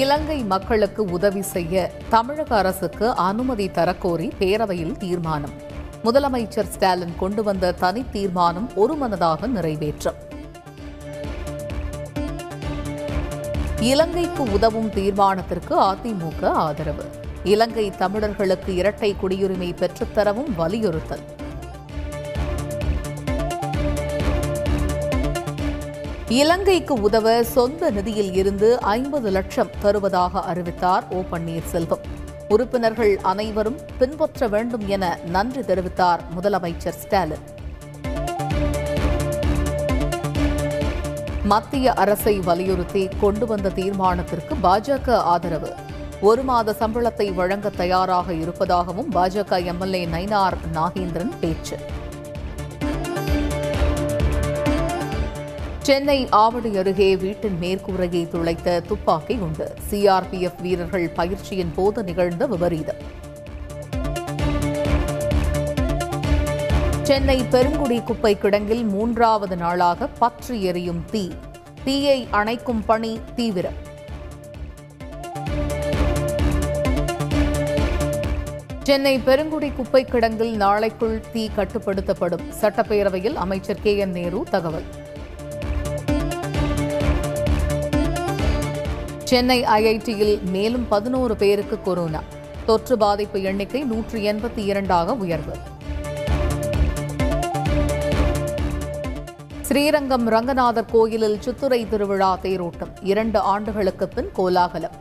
இலங்கை மக்களுக்கு உதவி செய்ய தமிழக அரசுக்கு அனுமதி தரக்கோரி பேரவையில் தீர்மானம். முதலமைச்சர் ஸ்டாலின் கொண்டு வந்த தனி தீர்மானம் ஒருமனதாக நிறைவேற்றம். இலங்கைக்கு உதவும் தீர்மானத்திற்கு அதிமுக ஆதரவு. இலங்கை தமிழர்களுக்கு இரட்டை குடியுரிமை பெற்றுத்தரவும் வலியுறுத்தல். இலங்கைக்கு உதவ சொந்த நிதியில் இருந்து ஐம்பது லட்சம் தருவதாக அறிவித்தார் ஓ பன்னீர்செல்வம். உறுப்பினர்கள் அனைவரும் பின்பற்ற வேண்டும் என நன்றி தெரிவித்தார் முதலமைச்சர் ஸ்டாலின். மத்திய அரசை வலியுறுத்தி கொண்டு வந்த தீர்மானத்திற்கு பாஜக ஆதரவு. ஒரு மாத சம்பளத்தை வழங்க தயாராக இருப்பதாகவும் பாஜக எம்எல்ஏ நயினார் நாகேந்திரன் பேச்சு. சென்னை ஆவடி அருகே வீட்டின் மேற்கூரையை துளைத்த துப்பாக்கி உண்டு சிஆர்பிஎஃப் வீரர்கள் பயிற்சியின் போது நிகழ்ந்த விபரீதம். சென்னை பெருங்குடி குப்பை கிடங்கில் மூன்றாவது நாளாக பற்றி எரியும் தீ. தீயை அணைக்கும் பணி தீவிரம். சென்னை பெருங்குடி குப்பை கிடங்கில் நாளைக்குள் தீ கட்டுப்படுத்தப்படும். சட்டப்பேரவையில் அமைச்சர் கே என் நேரு தகவல். சென்னை ஐஐடியில் மேலும் பதினோரு பேருக்கு கொரோனா. தொற்று பாதிப்பு எண்ணிக்கை நூற்று எண்பத்தி இரண்டாக உயர்வு. ஸ்ரீரங்கம் ரங்கநாதர் கோயிலில் சித்துரை திருவிழா தேரோட்டம். இரண்டு ஆண்டுகளுக்கு பின் கோலாகலம்.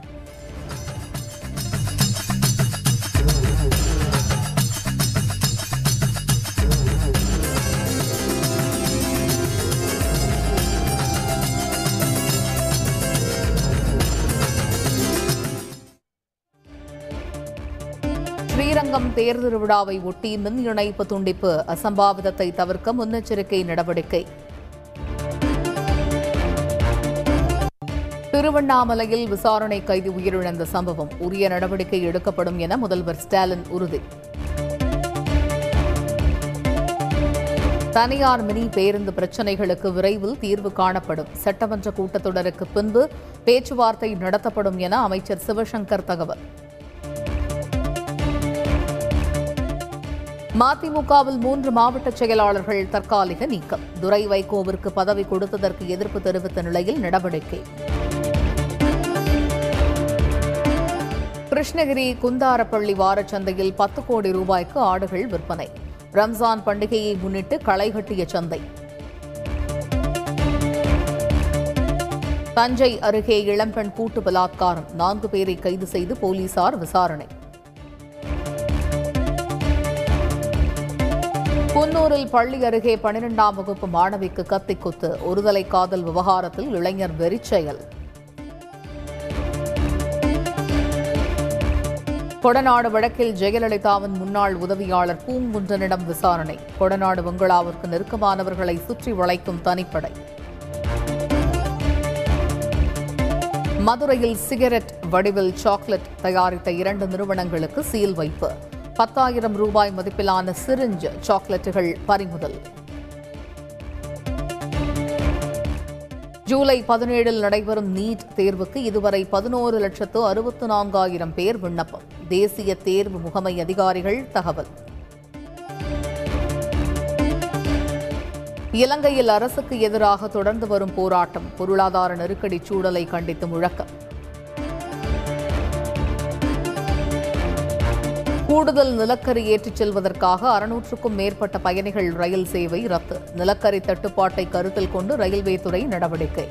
ஸ்ரீரங்கம் தேர் திருவிழாவை ஒட்டி மின் இணைப்பு துண்டிப்பு அசம்பாவிதத்தை தவிர்க்க முன்னெச்சரிக்கை நடவடிக்கை. திருவண்ணாமலையில் விசாரணை கைது உயிரிழந்த சம்பவம் உரிய நடவடிக்கை எடுக்கப்படும் என முதல்வர் ஸ்டாலின் உறுதி. தனியார் மினி பேருந்து பிரச்சினைகளுக்கு விரைவில் தீர்வு காணப்படும். சட்டமன்ற கூட்டத்தொடருக்கு பின்பு பேச்சுவார்த்தை நடத்தப்படும் என அமைச்சர் சிவசங்கர் தகவல். மதிமுகவில் மூன்று மாவட்ட செயலாளர்கள் தற்காலிக நீக்கம். துரை வைகோவிற்கு பதவி கொடுத்ததற்கு எதிர்ப்பு தெரிவித்த நிலையில் நடவடிக்கை. கிருஷ்ணகிரி குந்தாரப்பள்ளி வாரச்சந்தையில் பத்து கோடி ரூபாய்க்கு ஆடுகள் விற்பனை. ரம்ஜான் பண்டிகையை முன்னிட்டு களைகட்டிய சந்தை. தஞ்சை அருகே இளம்பெண் கூட்டு பலாத்காரம். நான்கு பேரை கைது செய்து போலீசார் விசாரணை. குன்னூரில் பள்ளி அருகே பனிரெண்டாம் வகுப்பு மாணவிக்கு கத்தி குத்து ஒருதலை காதல் விவகாரத்தில் இளைஞர் வெறிச்செயல். கொடநாடு வழக்கில் ஜெயலலிதாவின் முன்னாள் உதவியாளர் பூங்குன்றனிடம் விசாரணை. கொடநாடு பங்களாவிற்கு நெருக்கமானவர்களை சுற்றி வளைக்கும் தனிப்படை. மதுரையில் சிகரெட் வடிவில் சாக்லேட் தயாரித்த இரண்டு நிறுவனங்களுக்கு சீல் வைப்பு. பத்தாயிரம் ரூபாய் மதிப்பிலான சிரிஞ்ச் சாக்லேட்டுகள் பறிமுதல். ஜூலை பதினேழில் நடைபெறும் நீட் தேர்வுக்கு இதுவரை பதினோரு லட்சத்து அறுபத்து நான்காயிரம் பேர் விண்ணப்பம். தேசிய தேர்வு முகமை அதிகாரிகள் தகவல். இலங்கையில் அரசுக்கு எதிராக தொடர்ந்து வரும் போராட்டம் பொருளாதார நெருக்கடி சூழலை கண்டித்து முழக்கம். கூடுதல் நிலக்கரி ஏற்றிச் செல்வதற்காக அறுநூற்றுக்கும் மேற்பட்ட பயணிகள் ரயில் சேவை ரத்து. நிலக்கரி தட்டுப்பாட்டை கருத்தில் கொண்டு ரயில்வே துறை நடவடிக்கை.